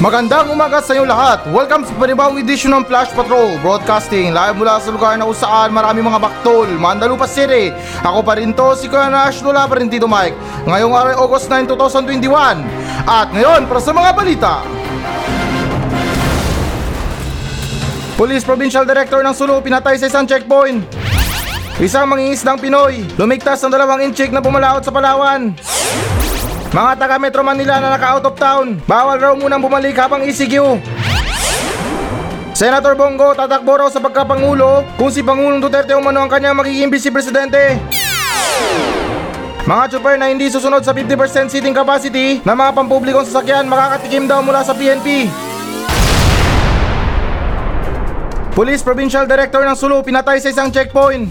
Magandang umaga sa inyo lahat. Welcome sa panibawang edisyon ng Flash Patrol Broadcasting live mula sa lugar na kung saan marami mga baktol, Mandalupa City. Ako pa rin to, si Kuya Nash, Lola pa rin Tito Mike. Ngayong araw August 9, 2021. At ngayon, para sa mga balita. Police Provincial Director ng Sulu pinatay sa isang checkpoint. Isang mangingisdang Pinoy, lumigtas ng dalawang inchik na pumalaot sa Palawan. Mga taga Metro Manila na naka-out of town, bawal raw munang bumalik habang ECQ. Senator Bongo tatakbo raw sa pagkapangulo kung si Pangulong Duterte umano ang kanyang magiging vice presidente. Mga chopper na hindi susunod sa 50% seating capacity ng mga pampublikong sasakyan makakatikim daw mula sa PNP. Police Provincial Director ng Sulu pinatay sa isang checkpoint.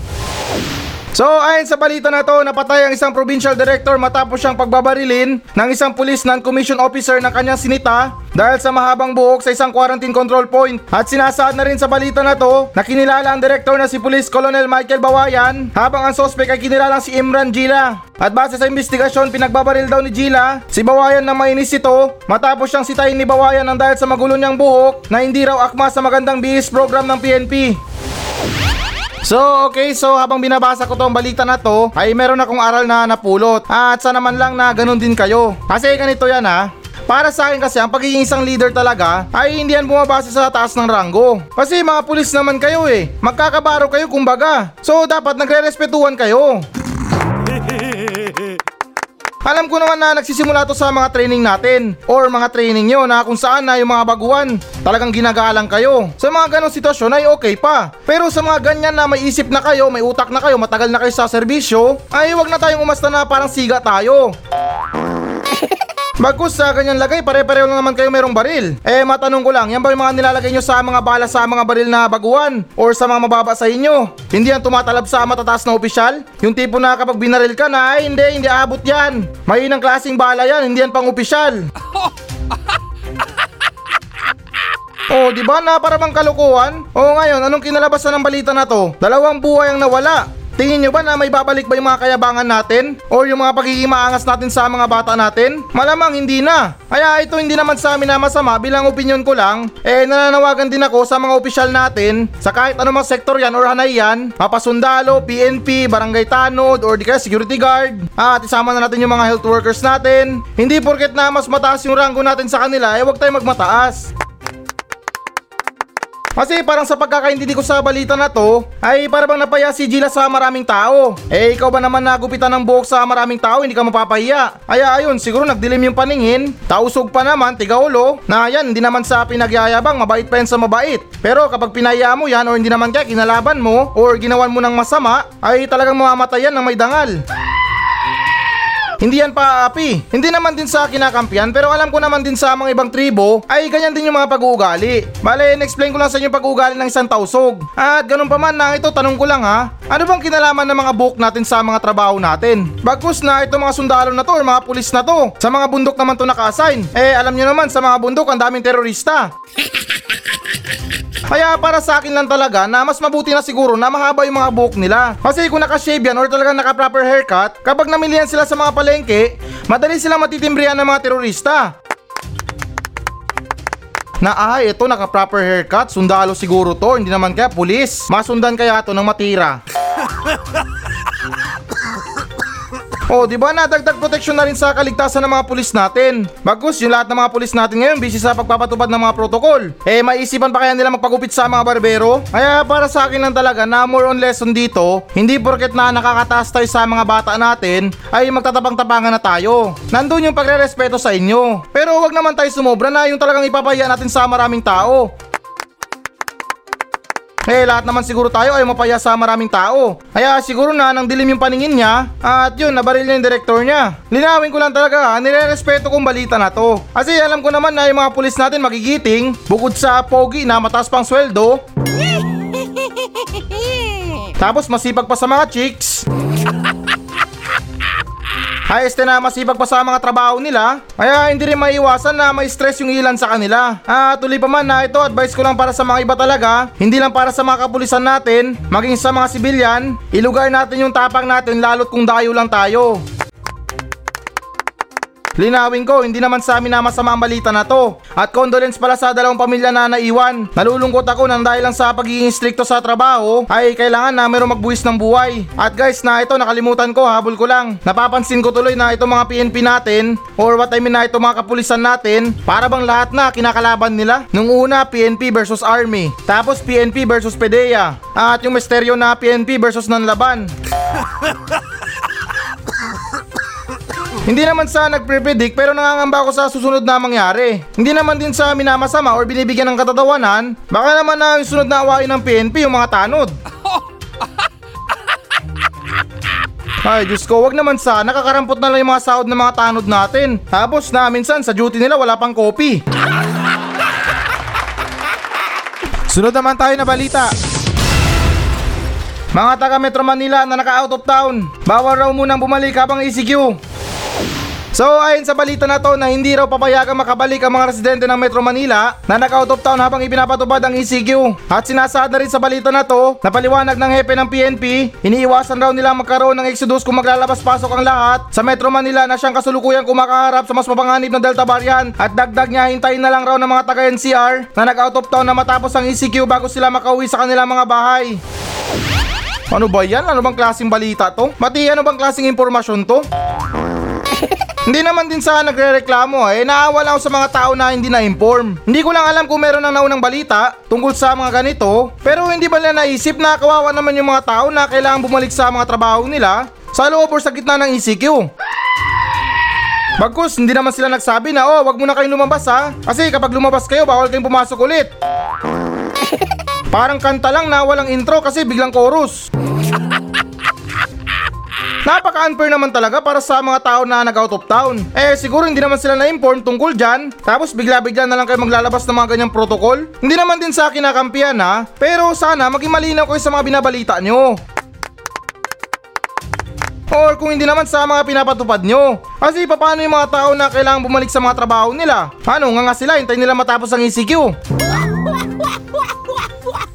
So ayon sa balita na to, napatay ang isang provincial director matapos siyang pagbabarilin ng isang police non-commission officer ng kanyang sinita dahil sa mahabang buhok sa isang quarantine control point. At sinasaad na rin sa balita na to na kinilala ang director na si Police Colonel Michael Bawayan habang ang sospek ay kinilalang si Imran Gila. At base sa investigasyon, pinagbabaril daw ni Gila si Bawayan na mainis ito matapos siyang sitayin ni Bawayan ng dahil sa magulo niyang buhok na hindi raw akma sa magandang bihis program ng PNP. So, okay, so habang binabasa ko tong balita na to, ay meron akong aral na napulot. At sana man lang na ganun din kayo. Kasi ganito yan ha. Para sa akin kasi ang pagiging isang leader talaga ay hindi yan bumabase sa taas ng ranggo. Kasi mga pulis naman kayo eh. Magkakabaro kayo kumbaga. So dapat nagre-respetuhan kayo. Alam ko naman na nagsisimula to sa mga training natin or mga training nyo na kung saan na yung mga baguhan talagang ginagalang kayo. Sa mga ganong sitwasyon ay okay pa. Pero sa mga ganyan na may isip na kayo, may utak na kayo, matagal na kayo sa serbisyo, ay wag na tayong umasta na parang siga tayo. Bagkus sa ganyan lagay, pare-pareho lang naman kayo merong baril. Eh matanong ko lang, yan ba yung mga nilalagay nyo sa mga bala sa mga baril na baguhan? Or sa mga mababa sa inyo? Hindi yan tumatalab sa matataas na opisyal? Yung tipo na kapag binaril ka na, ay hindi, hindi abot yan. May inang klaseng bala yan, hindi yan pang opisyal. Oh, di ba na para bang kalukuhan? Oh, ngayon, anong kinalabasan ng balita na to? Dalawang buhay ang nawala. Tingin nyo ba na may babalik ba yung mga kayabangan natin? O yung mga pagiging maangas natin sa mga bata natin? Malamang hindi na. Kaya ito hindi naman sa amin na masama bilang opinion ko lang. Eh nananawagan din ako sa mga opisyal natin sa kahit anumang sektor yan or hanay yan. Mapasundalo, PNP, barangay tanod, or di kaya security guard. At isama na natin yung mga health workers natin. Hindi porket na mas mataas yung ranggo natin sa kanila, eh wag tayong magmataas. Kasi parang sa pagkakaintindi ko sa balita na to, ay para bang napaya si Gila sa maraming tao. Eh ikaw ba naman nagupitan ng buhok sa maraming tao, hindi ka mapapahiya. Kaya ayun, siguro nagdilim yung paningin, tausog pa naman, tigaulo, na yan, hindi naman sa pinagyayabang, mabait pa yan sa mabait. Pero kapag pinaya mo yan, o hindi naman kaya kinalaban mo, or ginawan mo ng masama, ay talagang mamamatay yan ng may dangal. Hindi yan paapi. Hindi naman din sa kinakampiyan pero alam ko naman din sa mga ibang tribo ay ganyan din yung mga pag-uugali. Bale, in-explain ko lang sa inyo pag-uugali ng isang tausog. At ganun pa man na ito, tanong ko lang ha. Ano bang kinalaman ng mga book natin sa mga trabaho natin? Bagkus na ito mga sundalo na to or mga pulis na to. Sa mga bundok naman to naka-assign. Eh alam nyo naman sa mga bundok ang daming terorista. Kaya para sa akin lang talaga na mas mabuti na siguro na mahaba yung mga buhok nila. Kasi kung naka-shave yan or talagang naka-proper haircut, kapag namilihan sila sa mga palengke, madali silang matitimbrihan ng mga terorista. Na ay, ito naka-proper haircut, sundalo siguro to, hindi naman kaya pulis. Masundan kaya to ng matira. Oh, di ba nadagdag proteksyon na rin sa kaligtasan ng mga pulis natin. Bagus, yung lahat ng mga pulis natin ngayon busy sa pagpapatupad ng mga protokol. Eh, maisipan pa kaya nila magpagupit sa mga barbero? Kaya para sa akin lang talaga na more on lesson dito, hindi porket na nakakataas tayo sa mga bata natin, ay magtatapang-tapangan na tayo. Nandun yung pagre-respeto sa inyo. Pero wag naman tayo sumobra na yung talagang ipapahiya natin sa maraming tao. Eh, lahat naman siguro tayo ay mapaya sa maraming tao. Kaya siguro na nang dilim yung paningin niya at yun, nabaril niya yung director niya. Linawin ko lang talaga, nire-respeto kong balita na to. Kasi alam ko naman na yung mga pulis natin magigiting, bukod sa pogi na mataas pang sweldo. Tapos masipag pa sa mga chicks. Ayos din na masipag pa sa mga trabaho nila, kaya hindi rin maiwasan na may stress yung ilan sa kanila. Ah, tuloy pa man na ito, advice ko lang para sa mga iba talaga, hindi lang para sa mga kapulisan natin, maging sa mga sibilyan, ilugar natin yung tapang natin lalo't kung dayo lang tayo. Linawin ko, hindi naman sa amin na masama ang balita na to. At condolence pala sa dalawang pamilya na naiwan. Nalulungkot ako nang dahil lang sa pagiging stricto sa trabaho ay kailangan na meron magbuwis ng buhay. At guys na ito nakalimutan ko, habol ko lang. Napapansin ko tuloy na itong mga PNP natin or what I mean na itong mga kapulisan natin para bang lahat na kinakalaban nila. Nung una PNP versus Army, tapos PNP versus PDEA. At yung misteryo na PNP versus Nanlaban. Hindi naman sa nagpre-predict pero nangangamba ako sa susunod na mangyari. Hindi naman din sa minamasama or binibigyan ng katatawanan, baka naman na yung sunod na awain ng PNP yung mga tanod. Ay, Diyos ko, wag naman sa nakakarampot na lang yung mga sahod ng mga tanod natin. Tapos na minsan sa duty nila wala pang kopi. Sunod naman tayo na balita. Mga taga Metro Manila na naka-out of town, bawal raw munang bumalik habang ECQ. So ayon sa balita na to na hindi raw papayagang makabalik ang mga residente ng Metro Manila na naka-out of town habang ipinapatupad ang ECQ. At sinasaad na rin sa balita na to na paliwanag ng hepe ng PNP, iniiwasan raw nila magkaroon ng exodus kung maglalabas-pasok ang lahat sa Metro Manila na siyang kasulukuyang kumakaharap sa mas mapanganib na Delta variant at dagdag niya hintayin na lang raw ng mga taga NCR na nag-out of town na matapos ang ECQ bago sila makauwi sa kanilang mga bahay. Ano ba yan? Ano bang klaseng balita to? Mati, ano bang klaseng impormasyon to? Hindi naman din sa nagre-reklamo eh, naawa lang ako sa mga tao na hindi na-inform. Hindi ko lang alam kung meron ng naunang balita tungkol sa mga ganito, pero hindi ba nila naisip na kawawa naman yung mga tao na kailangan bumalik sa mga trabaho nila sa loob or sa gitna ng ECQ. Bagkus, hindi naman sila nagsabi na, oh, wag muna kayong lumabas ha. Kasi kapag lumabas kayo, bawal kayong pumasok ulit. Parang kanta lang na walang intro kasi biglang chorus. Napaka-unfair naman talaga para sa mga tao na nag-out of town. Eh siguro hindi naman sila na-inform tungkol dyan. Tapos bigla-bigla na lang kayo maglalabas ng mga ganyang protocol. Hindi naman din sa akin nakampiyan ha. Pero sana maging malinaw kayo sa mga binabalita nyo. Or kung hindi naman sa mga pinapatupad nyo. Kasi paano yung mga tao na kailangan bumalik sa mga trabaho nila? Ano nga nga sila, hintayin nila matapos ang ECQ.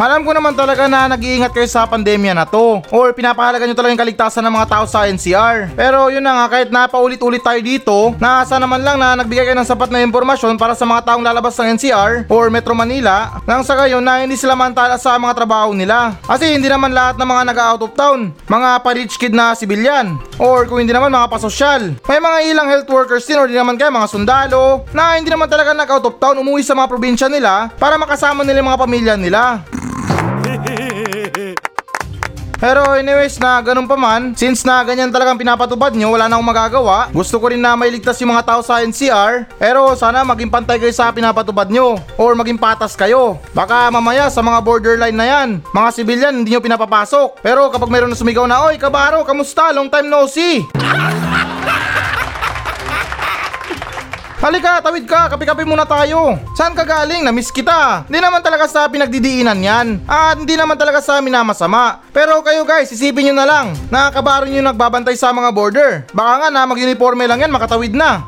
Alam ko naman talaga na nag-iingat kayo sa pandemya na to. Or pinapahalaga nyo talaga yung kaligtasan ng mga tao sa NCR. Pero yun na nga, kahit napaulit-ulit tayo dito, nasa naman lang na nagbigay kayo ng sapat na impormasyon para sa mga taong lalabas ng NCR or Metro Manila nang sa gayon na hindi sila mantala sa mga trabaho nila. Kasi hindi naman lahat ng mga nag-out of town, mga pa-rich kid na sibilyan. Or kung hindi naman mga pasosyal. May mga ilang health workers din or di naman kaya mga sundalo na hindi naman talaga nag-out of town umuwi sa mga probinsya nila para makasama nila yung mga pamilya nila. Pero anyways na ganun pa man, since na ganyan talagang pinapatubad nyo, wala na akong magagawa. Gusto ko rin na mailigtas yung mga tao sa NCR. Pero sana maging pantay kayo sa pinapatubad nyo. Or maging patas kayo. Baka mamaya sa mga borderline na yan, mga sibilyan hindi nyo pinapapasok. Pero kapag mayroon na sumigaw na, Oy kabaro, kamusta? Long time no see. Halika, tawid ka, kape-kape muna tayo. Saan ka galing? Namiss kita. Hindi naman talaga sa pinagdidiinan yan. At hindi naman talaga sa minamasama. Pero kayo guys, isipin nyo na lang. Nakakabaro nyo nagbabantay sa mga border. Baka nga na mag-uniforme lang yan, makatawid na.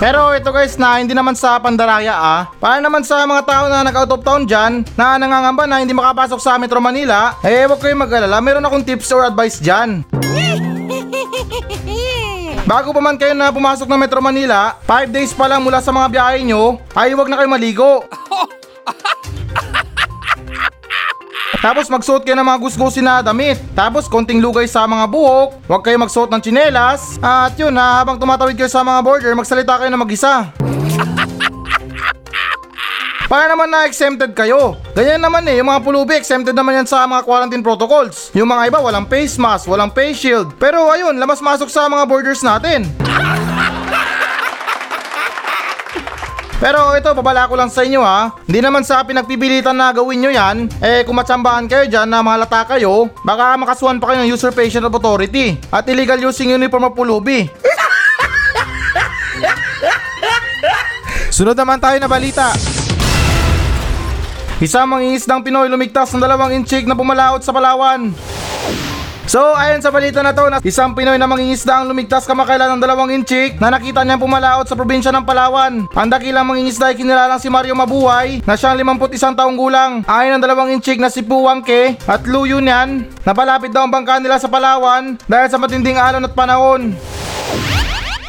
Pero ito guys na hindi naman sa pandaraya ah. Para naman sa mga tao na nag-out of town dyan, na nangangamba na hindi makapasok sa Metro Manila, eh huwag kayong mag-alala, meron akong tips or advice dyan. Bago pa man kayo na pumasok ng Metro Manila, 5 days pa lang mula sa mga biyahe nyo, ay huwag na kayo maligo. Tapos magsuot kayo ng mga gusgusin na damit. Tapos konting lugay sa mga buhok. Huwag kayo magsuot ng tsinelas. At yun na habang tumatawid kayo sa mga border, magsalita kayo na mag-isa. Para naman na exempted kayo. Ganyan naman eh, yung mga pulubi exempted naman yan sa mga quarantine protocols. Yung mga iba walang face mask, walang face shield. Pero ayun, lamas masok sa mga borders natin. Pero ito, babala ko lang sa inyo ha. Hindi naman sa pinagpipilitan na gawin nyo yan. Eh kung matsambahan kayo dyan na mahalata kayo, baka makasuhan pa kayo ng usurpation of authority at illegal using uniform of pulubi. Sunod naman tayo na balita. Isang mangingisdang Pinoy lumigtas ng dalawang inchik na pumalaot sa Palawan. So, ayon sa balita na to, isang Pinoy na mangingisda ang lumigtas kamakailan ng dalawang inchik na nakita niyang pumalaot sa probinsya ng Palawan. Ang dakilang mangingisda ay kinilalang si Mario Mabuhay na siyang 51 taong gulang. Ayon ng dalawang inchik na si Puwangke at Lu Yunyan, napalapit daw ang bangka nila sa Palawan dahil sa matinding alon at panahon.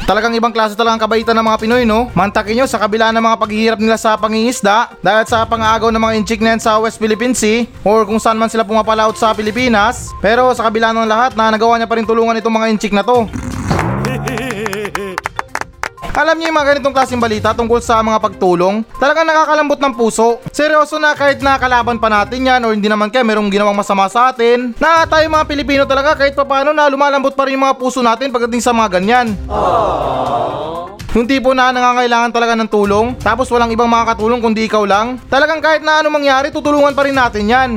Talagang ibang klase talagang kabaitan ng mga Pinoy, no? Mantakin nyo sa kabila ng mga paghihirap nila sa pangingisda dahil sa pang-aagaw ng mga inchik na yan sa West Philippine Sea or kung saan man sila pumapalaot sa Pilipinas. Pero sa kabila ng lahat na nagawa niya pa rin tulungan itong mga inchik na to. Alam niyo yung mga ganitong klaseng balita tungkol sa mga pagtulong? Talagang nakakalambot ng puso. Seryoso na kahit nakalaban pa natin yan o hindi naman kaya merong ginawang masama sa atin. Na tayo mga Pilipino talaga kahit paano na lumalambot pa rin yung mga puso natin pagdating sa mga ganyan. Yung tipo na nangangailangan talaga ng tulong, tapos walang ibang makakatulong kundi ikaw lang. Talagang kahit na ano mangyari, tutulungan pa rin natin yan.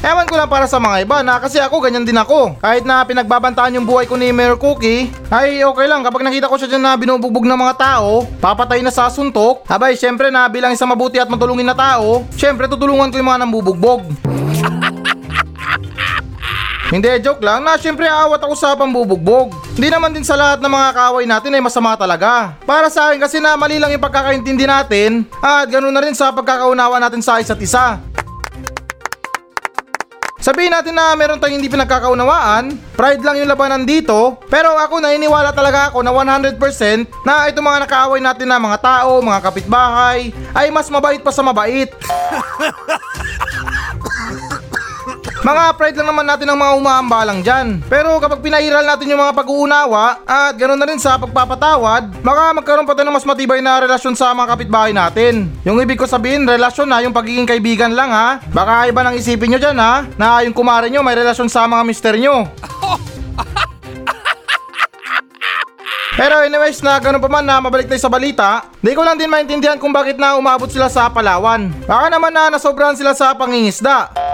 Ewan ko lang para sa mga iba na kasi ako ganyan din ako. Kahit na pinagbabantaan yung buhay ko ni Mayor Cookie, ay okay lang kapag nakita ko siya dyan na binubugbog ng mga tao, papatay na sa suntok, abay syempre na bilang isang mabuti at matulungin na tao, syempre tutulungan ko yung mga nambubugbog. Hindi, joke lang na syempre aawat ako sa pambubugbog. Hindi naman din sa lahat ng mga kaaway natin ay masama talaga. Para sa akin kasi na mali lang yung pagkakaintindi natin at ganoon na rin sa pagkakaunawa natin sa isa't isa. Sabihin natin na meron tayong hindi pinagkakaunawaan, pride lang yung labanan dito, pero ako naniniwala talaga ako na 100% na itong mga nakaaway natin na mga tao, mga kapitbahay, ay mas mabait pa sa mabait. Mga pride lang naman natin ang mga umaambalang dyan. Pero kapag pinairal natin yung mga pag-uunawa at ganoon na rin sa pagpapatawad, baka magkaroon pa tayo ng mas matibay na relasyon sa mga kapitbahay natin. Yung ibig ko sabihin, relasyon na yung pagiging kaibigan lang ha. Baka iba nang isipin nyo dyan ha, na yung kumare nyo may relasyon sa mga mister nyo. Pero anyways na gano'n pa man na mabalik tayo sa balita, di ko lang din maintindihan kung bakit na umabot sila sa Palawan. Baka naman na nasobrahan sila sa pangingisda.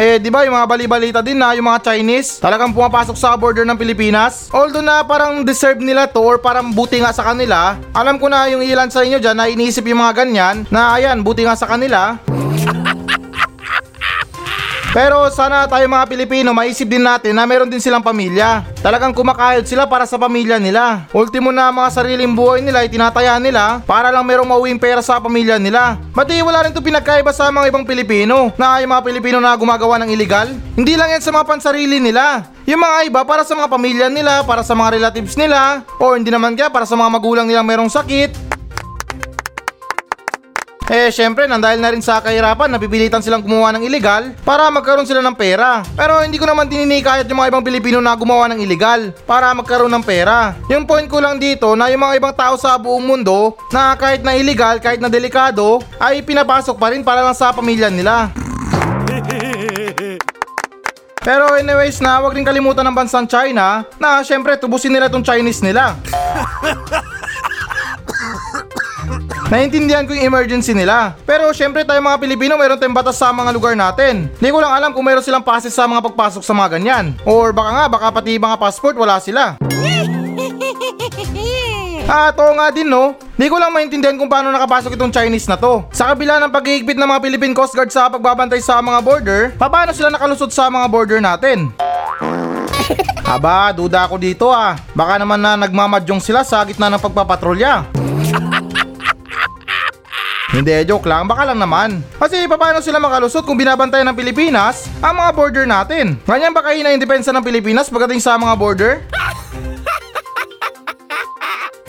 Eh, di ba yung mga bali-balita din na yung mga Chinese talagang pumapasok sa border ng Pilipinas? Although na parang deserve nila to or parang buti nga sa kanila, alam ko na yung ilan sa inyo dyan na iniisip yung mga ganyan na ayan, buti nga sa kanila. Pero sana tayo mga Pilipino maisip din natin na meron din silang pamilya. Talagang kumakayod sila para sa pamilya nila. Ultimo na mga sariling buhay nila ay tinataya nila para lang merong mauwing pera sa pamilya nila. Mati wala rin ito pinagkaiba sa mga ibang Pilipino na yung mga Pilipino na gumagawa ng illegal. Hindi lang yan sa mga pansarili nila. Yung mga iba para sa mga pamilya nila, para sa mga relatives nila, o hindi naman kaya para sa mga magulang nilang merong sakit, eh syempre nang dahil na rin sa kahirapan napipilitan silang gumawa ng illegal para magkaroon sila ng pera. Pero hindi ko naman dininikayat yung mga ibang Pilipino na gumawa ng illegal para magkaroon ng pera. Yung point ko lang dito na yung mga ibang tao sa buong mundo na kahit na illegal, kahit na delikado ay pinapasok pa rin para lang sa pamilya nila. Pero anyways na wag rin kalimutan ng bansang China na syempre tubusin nila itong Chinese nila. Naintindihan ko yung emergency nila. Pero syempre tayo mga Pilipino mayroon tayong batas sa mga lugar natin. Hindi ko lang alam kung mayroon silang passes sa mga pagpasok sa mga ganyan. Or baka nga, baka pati mga passport wala sila. At oo nga din no, di ko lang maintindihan kung paano nakapasok itong Chinese na to. Sa kabila ng paghihigpit ng mga Philippine Coast Guard sa pagbabantay sa mga border, paano sila nakalusot sa mga border natin? Aba, duda ako dito ah. Baka naman na nagmamadyong sila sa gitna ng pagpapatrolya. Hindi, joke lang. Baka lang naman. Kasi paano sila makalusot kung binabantayan ng Pilipinas ang mga border natin? Ganyan ba kahina yung depensa ng Pilipinas pagdating sa mga border?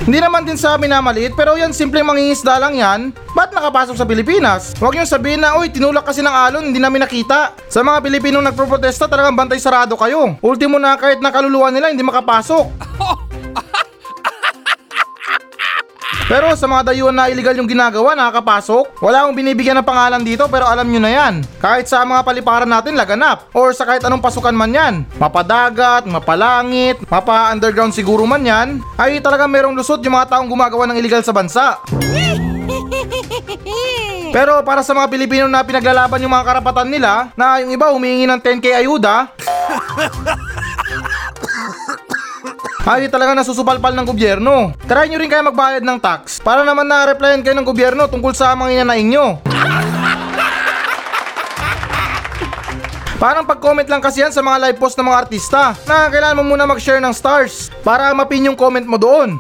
Hindi naman din sa amin na maliit pero yan simpleng mangingisda lang yan. Ba't nakapasok sa Pilipinas? Huwag niyong sabihin na, uy, tinulak kasi ng alon, hindi namin nakita. Sa mga Pilipinong nagproprotesta, talagang bantay sarado kayo. Ultimo na kahit nakaluluwa nila, hindi makapasok. Pero sa mga dayuhan na illegal yung ginagawa, nakakapasok. Wala akong binibigyan ng pangalan dito pero alam nyo na yan. Kahit sa mga paliparan natin laganap. Or sa kahit anong pasukan man yan. Mapadagat, mapalangit, mapa-underground siguro man yan. Ay talagang merong lusot yung mga taong gumagawa ng illegal sa bansa. Pero para sa mga Pilipino na pinaglalaban yung mga karapatan nila, na yung iba humihingi ng 10k ayuda, ay talaga nasusupalpal ng gobyerno. Try nyo rin kaya magbayad ng tax para naman na-replyan kayo ng gobyerno tungkol sa mga inanaing nyo. Parang pag-comment lang kasi yan sa mga live post ng mga artista na kailangan mo muna mag-share ng stars para mapin yung comment mo doon.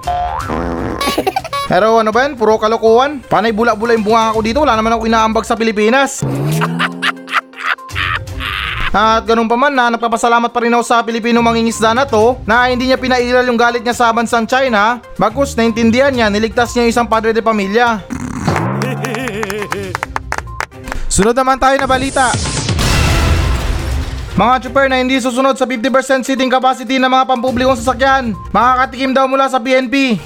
Pero ano ba yan? Puro kalokohan. Panay bula-bula yung bunga ako dito. Wala naman ako inaambag sa Pilipinas. At ganun pa man na nagpapasalamat pa rin ako sa Pilipino mangingisda na to na hindi niya pinairal yung galit niya sa bansang China bagkus naintindihan niya niligtas niya isang padre de pamilya. Sunod naman tayo na balita. Mga chopper na hindi susunod sa 50% seating capacity ng mga pampublikong sasakyan, makakatikim daw mula sa PNP.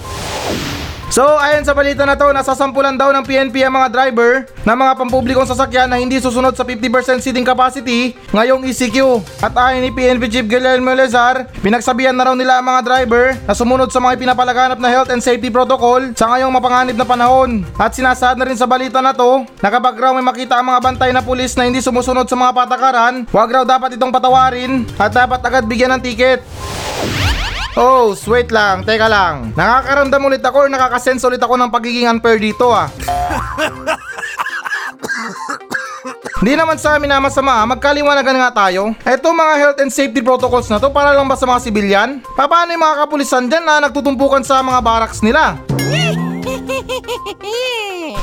So, ayon sa balita na to, nasasampulan daw ng PNP ang mga driver ng mga pampublikong sasakyan na hindi susunod sa 50% seating capacity ngayong ECQ. At ayon ni PNP Chief Guillermo Lezar, pinagsabihan na raw nila ang mga driver na sumunod sa mga pinapalaganap na health and safety protocol sa ngayong mapanganib na panahon. At sinasaad na rin sa balita na to na kapag raw may makita ang mga bantay na pulis na hindi sumusunod sa mga patakaran, huwag raw dapat itong patawarin at dapat agad bigyan ng ticket. Oh, wait lang, teka lang. Nakakaramdam ulit ako or nakakasense ulit ako ng pagiging unfair dito ah. Hindi naman sa amin na masama, magkaliwanagan nga tayo. Eto mga health and safety protocols na to para lang ba sa mga sibilyan? Paano yung mga kapulisan dyan na nagtutumpukan sa mga barracks nila?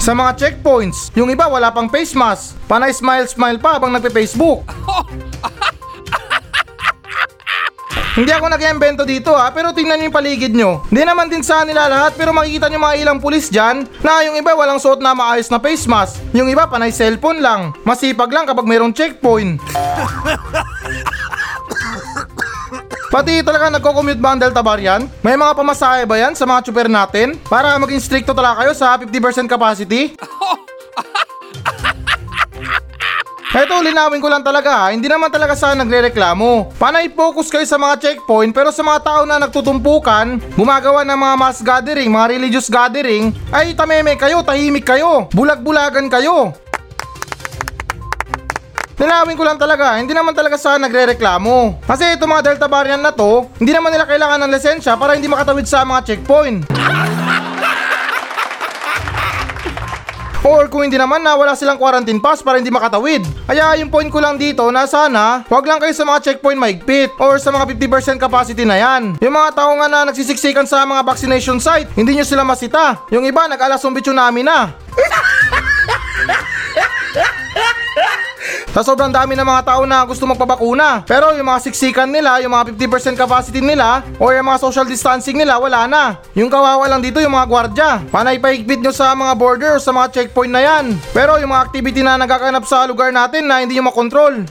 Sa mga checkpoints, yung iba wala pang face mask. Panay smile-smile pa habang nagpe-Facebook. Hindi ako nag-embento dito ha, pero tingnan nyo yung paligid nyo. Hindi naman din sa nila lahat, pero makikita nyo mga ilang pulis dyan na yung iba walang suot na maayos na face mask. Yung iba panay cellphone lang. Masipag lang kapag mayroong checkpoint. Pati talaga nagko-commute ba ang Delta Variant? May mga pamasahe ba yan sa mga tsuper natin? Para maging stricto talaga kayo sa 50% capacity? Eto, linawin ko lang talaga hindi naman talaga sa nagre-reklamo. Panay focus kayo sa mga checkpoint pero sa mga tao na nagtutumpukan, gumagawa ng mga mass gathering, mga religious gathering, ay tameme kayo, tahimik kayo, bulag-bulagan kayo. Linawin ko lang talaga, hindi naman talaga sa nagre-reklamo. Kasi itong mga Delta variant na to, hindi naman nila kailangan ng lisensya para hindi makatawid sa mga checkpoint. Or kung hindi naman na wala silang quarantine pass para hindi makatawid. Kaya yung point ko lang dito na sana wag lang kayo sa mga checkpoint maigpit or sa mga 50% capacity na yan. Yung mga tao nga na nagsisiksikan sa mga vaccination site, hindi nyo sila masita. Yung iba nag-alasong tsunami na. Sa sobrang dami ng mga tao na gusto magpabakuna. Pero yung mga siksikan nila, yung mga 50% capacity nila, o yung mga social distancing nila, wala na. Yung kawawa lang dito yung mga gwardya. Panay paigpit nyo sa mga border o sa mga checkpoint na yan. Pero yung mga activity na nagaganap sa lugar natin na hindi nyo makontrol.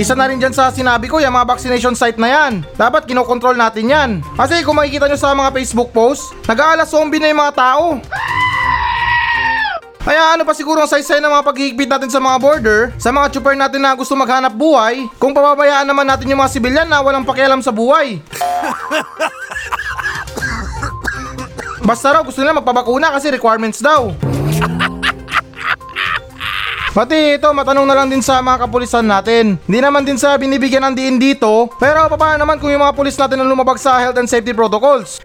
Isa na rin dyan sa sinabi ko, yung mga vaccination site na yan. Dapat kinokontrol natin yan. Kasi kung makikita nyo sa mga Facebook posts, nag-aalas zombie na yung mga tao. Kaya ano pa siguro ang saysay ng mga paghihigpit natin sa mga border, sa mga chopper natin na gusto maghanap buhay, kung pababayaan naman natin yung mga sibilyan na walang pakialam sa buhay. Basta raw gusto nila magpabakuna kasi requirements daw. Pati ito, matanong na lang din sa mga kapulisan natin. Hindi naman din sa binibigyan ng diin dito, pero paano naman kung yung mga pulis natin ang lumabag sa health and safety protocols?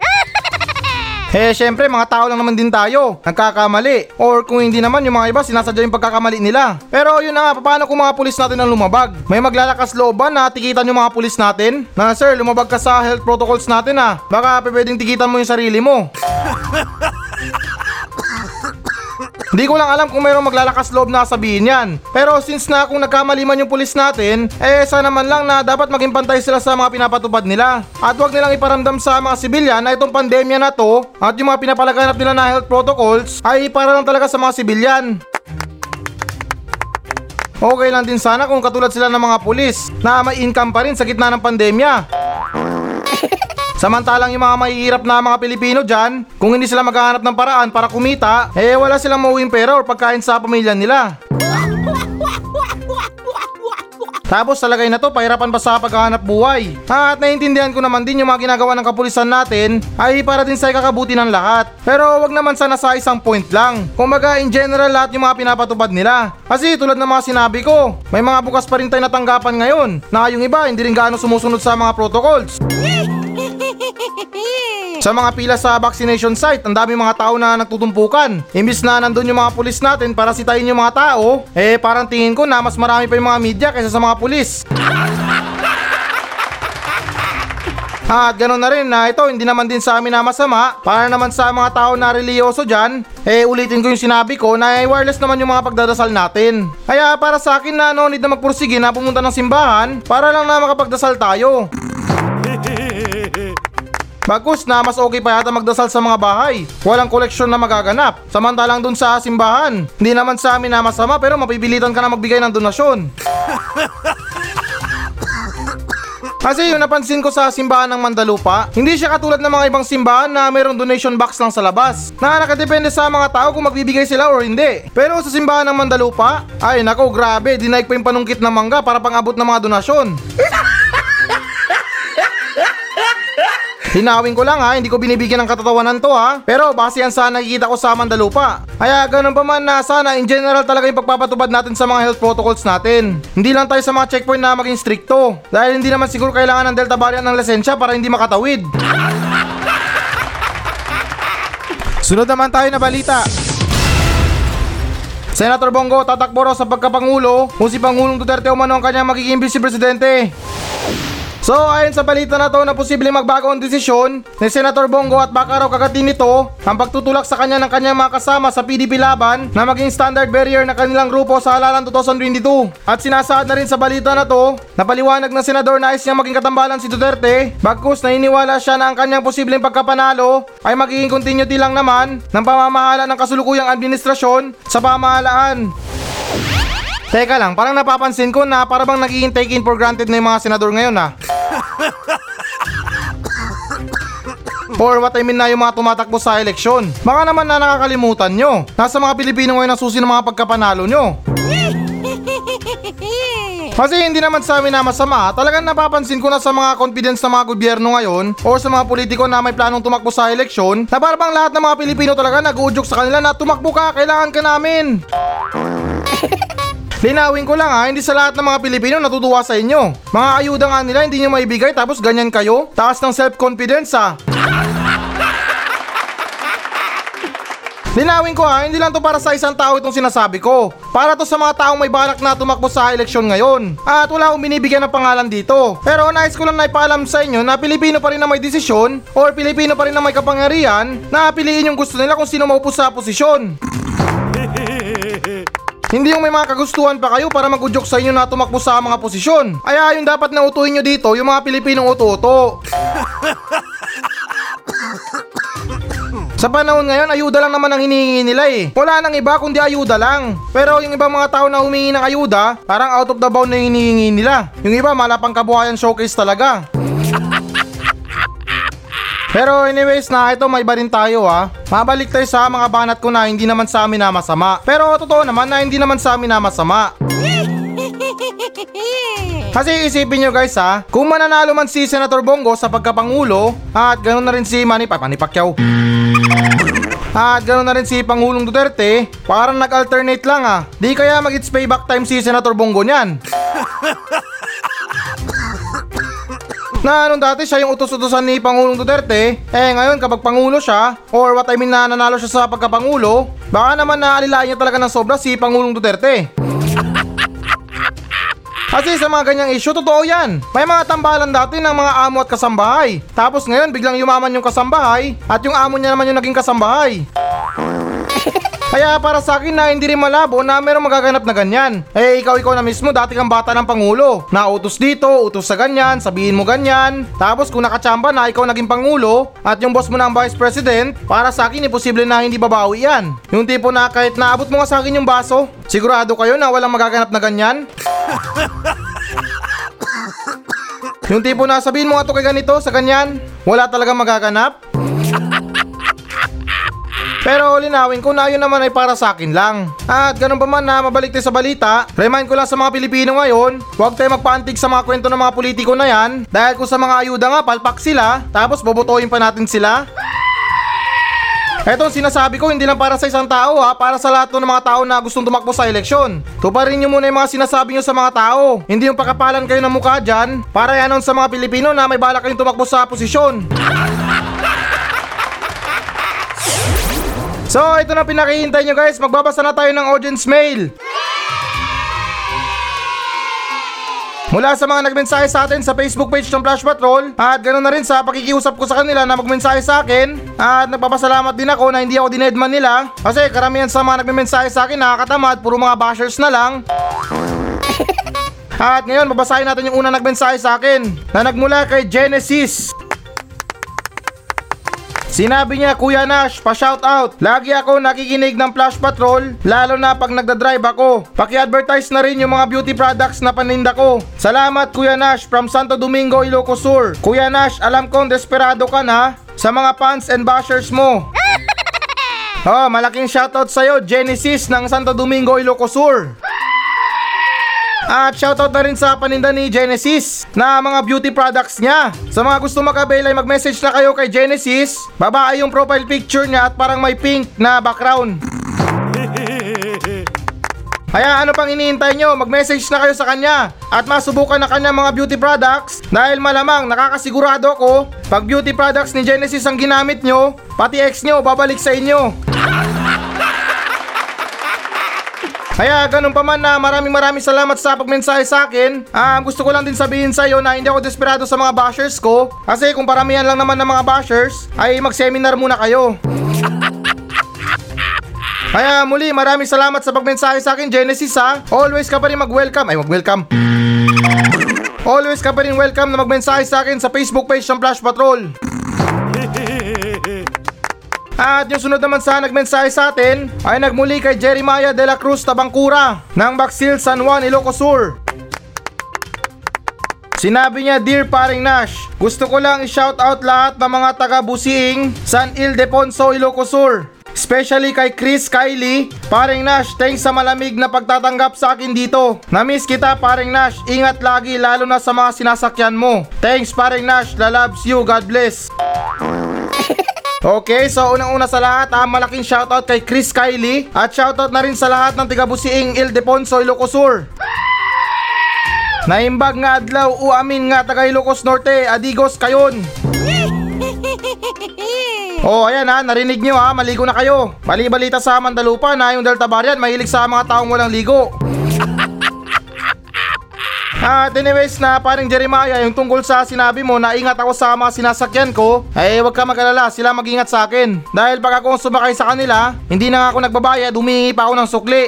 Eh, syempre, mga tao lang naman din tayo. Nagkakamali. Or kung hindi naman, yung mga iba, sinasadya yung pagkakamali nila. Pero yun na nga, paano kung mga pulis natin ang lumabag? May maglalakas loob ba na tikitan yung mga pulis natin? Na, sir, lumabag ka sa health protocols natin ah. Baka pwedeng tikitan mo yung sarili mo. Hindi ko lang alam kung mayroong maglalakas loob na sabihin yan. Pero since na kung nagkamali man yung pulis natin, eh sana man lang na dapat maging pantay sila sa mga pinapatupad nila. At wag nilang iparamdam sa mga sibilyan na itong pandemya na to at yung mga pinapalaganap nila na health protocols ay para lang talaga sa mga sibilyan. Okay lang din sana kung katulad sila ng mga pulis na may income pa rin sa gitna ng pandemya. Samantalang yung mga mahihirap na mga Pilipino dyan, kung hindi sila maghahanap ng paraan para kumita, eh wala silang mauwing pera or pagkain sa pamilya nila. Tapos sa lagay na to, pahirapan pa sa paghahanap buhay. At naiintindihan ko naman din yung mga ginagawa ng kapulisan natin ay para din sa ikakabuti ng lahat. Pero wag naman sana sa isang point lang. Kumbaga in general lahat yung mga pinapatupad nila. Kasi tulad ng mga sinabi ko, may mga bukas pa rin tayo natanggapan ngayon na yung iba hindi rin gaano sumusunod sa mga protocols. Sa mga pila sa vaccination site, ang dami mga tao na nagtutumpukan. Imbis na nandun yung mga pulis natin para sitayin yung mga tao, eh parang tingin ko na mas marami pa yung mga media kaysa sa mga pulis. At ganoon na rin na ito hindi naman din sa amin na masama para naman sa mga tao na religyoso dyan eh ulitin ko yung sinabi ko na eh, wireless naman yung mga pagdadasal natin kaya para sa akin na no need na magpursige na pumunta ng simbahan para lang na makapagdasal tayo Bagus na mas okay pa yata magdasal sa mga bahay. Walang koleksyon na magaganap. Samantalang dun sa simbahan. Hindi naman sa amin na masama pero mapipilitan ka na magbigay ng donasyon. Kasi yung napansin ko sa simbahan ng Mandalupa, hindi siya katulad ng mga ibang simbahan na mayroong donation box lang sa labas. Na nakadepende sa mga tao kung magbibigay sila or hindi. Pero sa simbahan ng Mandalupa, ay nako grabe, dinaig pa yung panungkit ng mangga para pang-abot ng mga donasyon. Hinawin ko lang ha, hindi ko binibigyan ng katatawanan to ha. Pero base yan sa nakikita ko sa Mandalupa. Kaya ganun pa man na sana in general talaga yung pagpapatubad natin sa mga health protocols natin. Hindi lang tayo sa mga checkpoint na maging stricto. Dahil hindi naman siguro kailangan ng Delta variant ng lisensya para hindi makatawid. Sunod naman tayo na balita. Senator Bongo tatakbo raw sa pagkapangulo kung si Pangulong Duterte umano ang kanyang magiging vice presidente. So ayon sa balita na to na posibleng magbago ang desisyon ni Senator Bongo at baka raw kagatin nito ang pagtutulak sa kanya ng kanyang mga kasama sa PDP laban na maging standard barrier na kanilang grupo sa halalan 2022. At sinasaad na rin sa balita na to na paliwanag ng senador na nais niyang maging katambalan si Duterte bagkus naniniwala siya na ang kanyang posibleng pagkapanalo ay magiging continuity lang naman ng pamamahala ng kasulukuyang administrasyon sa pamahalaan. Teka lang, parang napapansin ko na para bang nagiging taken for granted na yung mga senador ngayon ah. Or what I mean na yung mga tumatakbo sa eleksyon. Baka naman na nakakalimutan nyo. Nasa mga Pilipino ngayon ang susi ng mga pagkapanalo nyo. Kasi hindi naman sa amin na masama, talagang napapansin ko na sa mga confidence ng mga gobyerno ngayon o sa mga politiko na may planong tumakbo sa eleksyon na parang lahat ng mga Pilipino talaga nag-uudyok sa kanila na tumakbo ka, kailangan ka namin. Linawin ko lang ha, hindi sa lahat ng mga Pilipino natutuwa sa inyo. Mga ayuda nga nila hindi nyo maibigay tapos ganyan kayo? Taas ng self-confidence ha. Linawin ko ha, hindi lang to para sa isang tao itong sinasabi ko. Para to sa mga taong may balak na tumakbo sa eleksyon ngayon. At wala akong binibigyan ng pangalan dito. Pero nais ko lang na ipaalam sa inyo na Pilipino pa rin na may desisyon or Pilipino pa rin na may kapangyarihan na piliin yung gusto nila kung sino maupo sa posisyon. Hindi yung may mga kagustuhan pa kayo para mag-udyok sa inyo na tumakbo sa mga posisyon. Ay yung dapat na utuhin nyo dito, yung mga Pilipinong uto-uto. Sa panahon ngayon, ayuda lang naman ang hinihingi nila eh. Wala nang iba kundi ayuda lang. Pero yung ibang mga tao na humingi ng ayuda, parang out of the bound na hinihingi nila. Yung iba, malapang kabuhayan showcase talaga. Pero anyways na ito may iba rin tayo ha. Mabalik tayo sa mga banat ko na hindi naman sa amin na masama. Pero totoo naman na hindi naman sa amin na masama. Kasi isipin nyo guys ha, kung mananalo man si Senator Bongo sa pagkapangulo at ganoon na rin si Manny, pa, Manny Pacquiao. At ganoon na rin si Pangulong Duterte, parang nag-alternate lang ah. Di kaya mag-it's payback time si Senator Bongo niyan. na anong dati siya yung utos-utosan ni Pangulong Duterte, eh ngayon kapag Pangulo siya, or what I mean na nanalo siya sa pagkapangulo, baka naman naalilain niya talaga ng sobra si Pangulong Duterte. Kasi sa mga ganyang issue, totoo yan. May mga tambalan dati ng mga amo at kasambahay. Tapos ngayon, biglang yumaman yung kasambahay at yung amo niya naman yung naging kasambahay. Kaya para sa akin na hindi rin malabo na merong magaganap na ganyan. Eh ikaw ikaw na mismo dati kang bata ng pangulo. Na utos dito, utos sa ganyan, sabihin mo ganyan. Tapos kung nakachamba na ikaw naging pangulo at yung boss mo na ang vice president, para sa akin imposible na hindi babawi yan. Yung tipo na kahit naabot mo nga sa akin yung baso, sigurado kayo na walang magaganap na ganyan. yung tipo na sabihin mo nga to kay ganito sa ganyan, wala talagang magaganap. Pero linawin ko na yun naman ay para sa akin lang. At ganun pa man na mabalik tayo sa balita, remind ko lang sa mga Pilipino ngayon, huwag tayo magpaantig sa mga kwento ng mga politiko na yan dahil kung sa mga ayuda nga palpak sila, tapos bobotohin pa natin sila. Etong sinasabi ko hindi lang para sa isang tao ha, para sa lahat ng mga tao na gustong tumakbo sa eleksyon. Tuparin nyo muna yung mga sinasabi nyo sa mga tao. Hindi yung pakapalan kayo ng mukha dyan para yanon sa mga Pilipino na may balak kayong tumakbo sa posisyon. So, ito na pinakihintay nyo guys. Magbabasa na tayo ng audience mail. Mula sa mga nagmensahe sa atin sa Facebook page ng Flash Patrol at ganoon na rin sa pakikiusap ko sa kanila na magmensahe sa akin at nagpapasalamat din ako na hindi ako dinedman nila kasi karamihan sa mga nagmensahe sa akin nakakatamad puro mga bashers na lang At ngayon babasahin natin yung unang nagmensahe sa akin na nagmula kay Genesis Sinabi niya, Kuya Nash, pa-shout out. Lagi ako nakikinig ng Flash Patrol, lalo na pag nagdadrive ako. Paki-advertise na rin yung mga beauty products na paninda ko. Salamat Kuya Nash from Santo Domingo, Ilocos Sur. Kuya Nash, alam kong desperado ka na sa mga fans and bashers mo. Oh, malaking shoutout sa'yo, Genesis ng Santo Domingo, Ilocos Sur. At shoutout na rin sa paninda ni Genesis na mga beauty products niya. Sa mga gusto makabail ay mag-message na kayo kay Genesis. Babae yung profile picture niya at parang may pink na background. Kaya ano pang iniintay nyo? Mag-message na kayo sa kanya at masubukan na kanya mga beauty products dahil malamang nakakasigurado ako pag beauty products ni Genesis ang ginamit nyo, pati ex nyo babalik sa inyo. Kaya ganun pa man na maraming maraming salamat sa pagmensahe sa akin. Ah, gusto ko lang din sabihin sa iyo na hindi ako desperado sa mga bashers ko. Kasi kung paramihan lang naman ng mga bashers, ay mag-seminar muna kayo. Kaya muli, maraming salamat sa pagmensahe sa akin, Genesis ha. Always ka pa rin mag-welcome. Ay, mag-welcome. Always ka pa rin welcome na magmensahe sa akin sa Facebook page ng Flash Patrol. At yung sunod naman sa nagmensahe sa atin ay nagmuli kay Jeremiah de la Cruz Tabangkura ng Baksil San Juan, Ilocos Sur. Sinabi niya, Dear Paring Nash, gusto ko lang i-shoutout lahat ng mga taga Busiing, San Ildefonso, Ilocos Sur. Especially kay Chris Kylie, Paring Nash, thanks sa malamig na pagtatanggap sa akin dito. Namiss kita Paring Nash, ingat lagi lalo na sa mga sinasakyan mo. Thanks Paring Nash, la loves you, God bless. Okay, so unang-una sa lahat, ah, malaking shoutout kay Chris Kylie at shoutout na rin sa lahat ng tiga-Busiing Ildefonso, Ilocos Sur. Naimbag nga adlaw uamin nga taga Ilocos Norte, adigos kayon. Oh, ayan ha, narinig nyo ha, maligo na kayo. Bali-balita sa Mandalupa na yung Delta Variant mahilig sa mga taong walang ligo. At anyways na paring Jeremiah, yung tungkol sa sinabi mo na ingat ako sa mga sinasakyan ko, eh wag ka mag-alala, sila mag-ingat sa akin. Dahil pag ako sumakay sa kanila, hindi na ako nagbabayad, humingi pa ako ng sukli.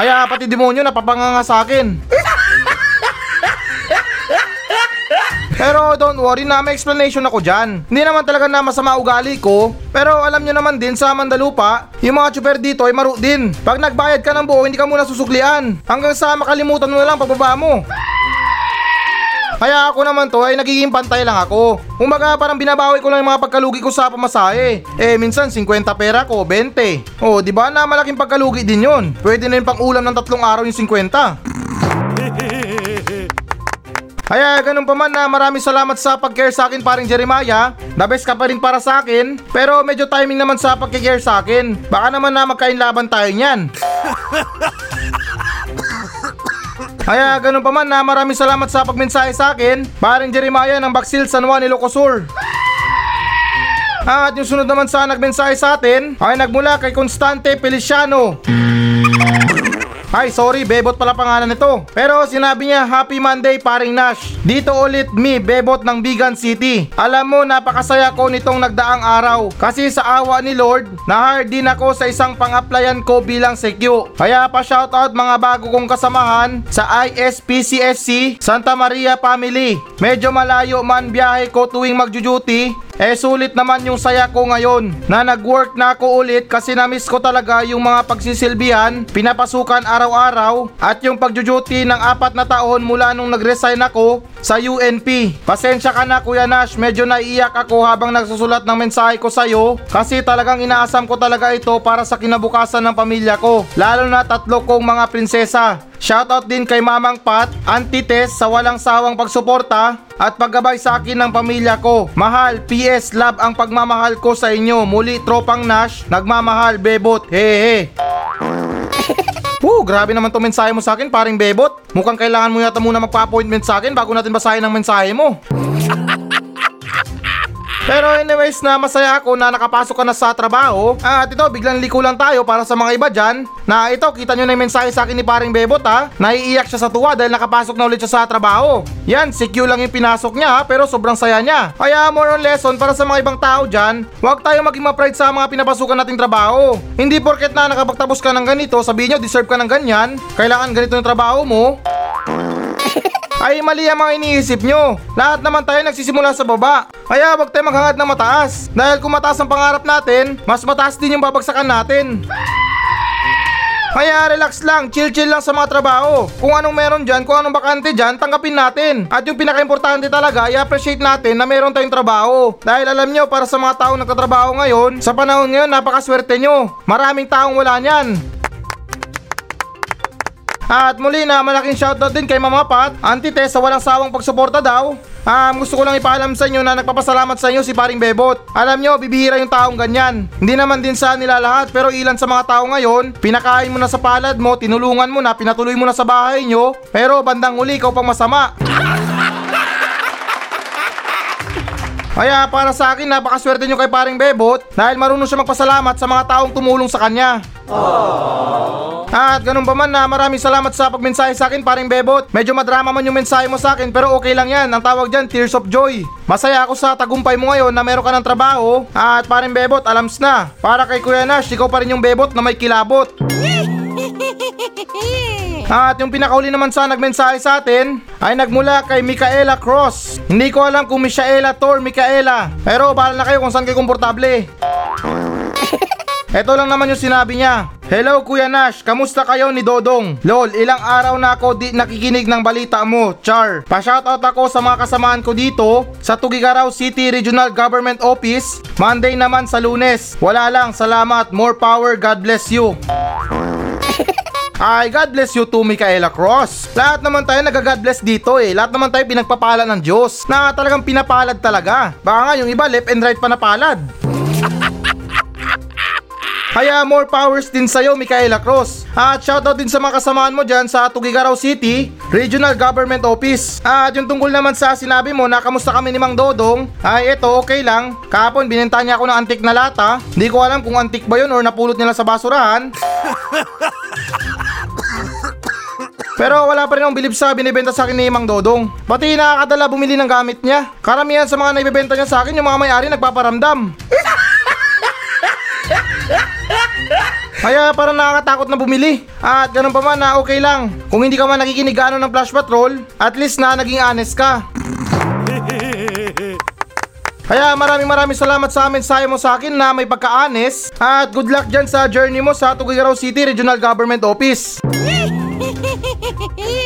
Kaya pati demonyo napapanganga sa akin. Pero don't worry na may explanation ako dyan. Hindi naman talaga na masama ugali ko. Pero alam nyo naman din sa Mandalupa, yung mga tsuper dito ay maro din. Pag nagbayad ka ng buo, hindi ka muna susuklian. Hanggang sa makalimutan mo na lang pababa mo. Kaya ako naman to ay nagiging pantay lang ako. Kumbaga parang binabawi ko lang yung mga pagkalugi ko sa pamasahe. Eh minsan 50 pera ko, 20. Oh, di ba na malaking pagkalugi din yon. Pwede na yung pang ulam ng tatlong araw yung 50. Kaya ganun pa man na maraming salamat sa pag-care sa akin paring Jeremiah. The best ka pa rin para sa akin. Pero medyo timing naman sa pag-care sa akin. Baka naman na magkainlaban tayo niyan. Kaya ganun pa man na maraming salamat sa pagmensahe sa akin. Paring Jeremiah ng Baksil San Juan, Ilocos Sur. At yung sunod naman sa nagmensahe sa atin ay nagmula kay Constante Feliciano. Ay, sorry, Bebot pala pangalan nito. Pero sinabi niya, Happy Monday, paring Nash. Dito ulit me, Bebot ng Bigan City. Alam mo, napakasaya ko nitong nagdaang araw. Kasi sa awa ni Lord, na-hire din ako sa isang pang-applyan ko bilang sekyo. Kaya pa shoutout mga bago kong kasamahan sa ISPCSC Santa Maria Family. Medyo malayo man biyahe ko tuwing magjo-duty, eh sulit naman yung saya ko ngayon na nag-work na ako ulit kasi na-miss ko talaga yung mga pagsisilbihan, pinapasukan araw-araw at yung pagjo-duty ng apat na taon mula nung nag-resign ako sa UNP. Pasensya ka na Kuya Nash, medyo naiiyak ako habang nagsusulat ng mensahe ko sa'yo kasi talagang inaasam ko talaga ito para sa kinabukasan ng pamilya ko. Lalo na tatlo kong mga prinsesa. Shoutout din kay Mamang Pat, Auntie Tess sa walang sawang pagsuporta at paggabay sa akin ng pamilya ko. Mahal, PS love ang pagmamahal ko sa inyo. Muli tropang Nash, nagmamahal bebot. Hehe. Woo, grabe naman to mensahe mo sa akin, paring bebot. Mukhang kailangan mo yata muna magpa-appointment sa akin bago natin basahin ang mensahe mo. Pero anyways na masaya ako na nakapasok ka na sa trabaho. At ito biglang liko lang tayo para sa mga iba dyan. Na ito kita nyo na yung mensahe sa akin ni paring Bebot ha? Naiiyak siya sa tuwa dahil nakapasok na ulit siya sa trabaho. Yan si Q lang yung pinasok niya ha, pero sobrang saya niya. Kaya more on lesson para sa mga ibang tao dyan Huwag tayo maging ma-pride sa mga pinapasukan nating trabaho. Hindi porket na nakapagtapos ka ng ganito Sabihin nyo deserve ka ng ganyan. Kailangan ganito yung trabaho mo ay mali ang mga iniisip nyo. Lahat naman tayo nagsisimula sa baba. Kaya wag tayo maghangad ng mataas. Dahil kung mataas ang pangarap natin, mas mataas din yung babagsakan natin. Kaya relax lang, chill-chill lang sa mga trabaho. Kung anong meron dyan, kung anong bakante dyan, tanggapin natin. At yung pinaka-importante talaga, i-appreciate natin na meron tayong trabaho. Dahil alam nyo, para sa mga taong nagtatrabaho ngayon, sa panahon ngayon, napakaswerte nyo. Maraming taong wala niyan. At muli na malaking shoutout din kay Mama Pat, Auntie Tess sa walang sawang pagsuporta daw. Ah, gusto ko lang ipaalam sa inyo na nagpapasalamat sa inyo si Paring Bebot. Alam nyo, bibihira yung taong ganyan. Hindi naman din sa nila lahat pero ilan sa mga tao ngayon, pinakain mo na sa palad mo, tinulungan mo na, pinatuloy mo na sa bahay nyo, pero bandang uli ikaw pang masama. Kaya para sa akin, napakaswerte nyo kay paring Bebot dahil marunong siya magpasalamat sa mga taong tumulong sa kanya. At ganun pa man na maraming salamat sa pagmensahe sa akin paring Bebot. Medyo madrama man yung mensahe mo sa akin pero okay lang yan. Ang tawag dyan, tears of joy. Masaya ako sa tagumpay mo ngayon na meron ka ng trabaho. At paring Bebot, alams na. Para kay Kuya Nash, ikaw pa rin yung Bebot na may kilabot. At yung pinakauli naman sa nagmensahe sa atin ay nagmula kay Micaela Cross. Hindi ko alam kung Micaela to or Micaela. Pero bahala na kayo kung saan kayo komportable. Ito lang naman yung sinabi niya. Hello Kuya Nash, kamusta kayo ni Dodong? Lol, ilang araw na ako di nakikinig ng balita mo, Char. Pa-shoutout ako sa mga kasamaan ko dito sa Tugigaraw City Regional Government Office. Monday naman sa lunes. Wala lang, salamat. More power, God bless you. Ay, God bless you too, Micaela Cross. Lahat naman tayo nag-God bless dito eh. Lahat naman tayo pinagpapala ng Diyos. Na talagang pinapalad talaga. Baka nga yung iba left and right pa napalad. Kaya more powers din sa'yo, Micaela Cross. At shoutout din sa mga kasamaan mo dyan sa Tugigaraw City, Regional Government Office. At yung tungkol naman sa sinabi mo na kamusta kami ni Mang Dodong, ay eto okay lang. Kahapon binenta niya ako ng antik na lata. Hindi ko alam kung antik ba yun or napulot nila sa basurahan. Pero wala pa rin akong bilib sa binibenta sa akin ni Mang Dodong. Pati nakakadala bumili ng gamit niya. Karamihan sa mga naibibenta niya sa akin, yung mga may-ari nagpaparamdam. Kaya parang nakakatakot na bumili. At ganun pa man na okay lang. Kung hindi ka man nakikinig gaano ng Flash Patrol, at least na naging honest ka. Kaya maraming maraming salamat sa mensahe mo sa akin na may pagka-honest. At good luck dyan sa journey mo sa Tugigaraw City Regional Government Office.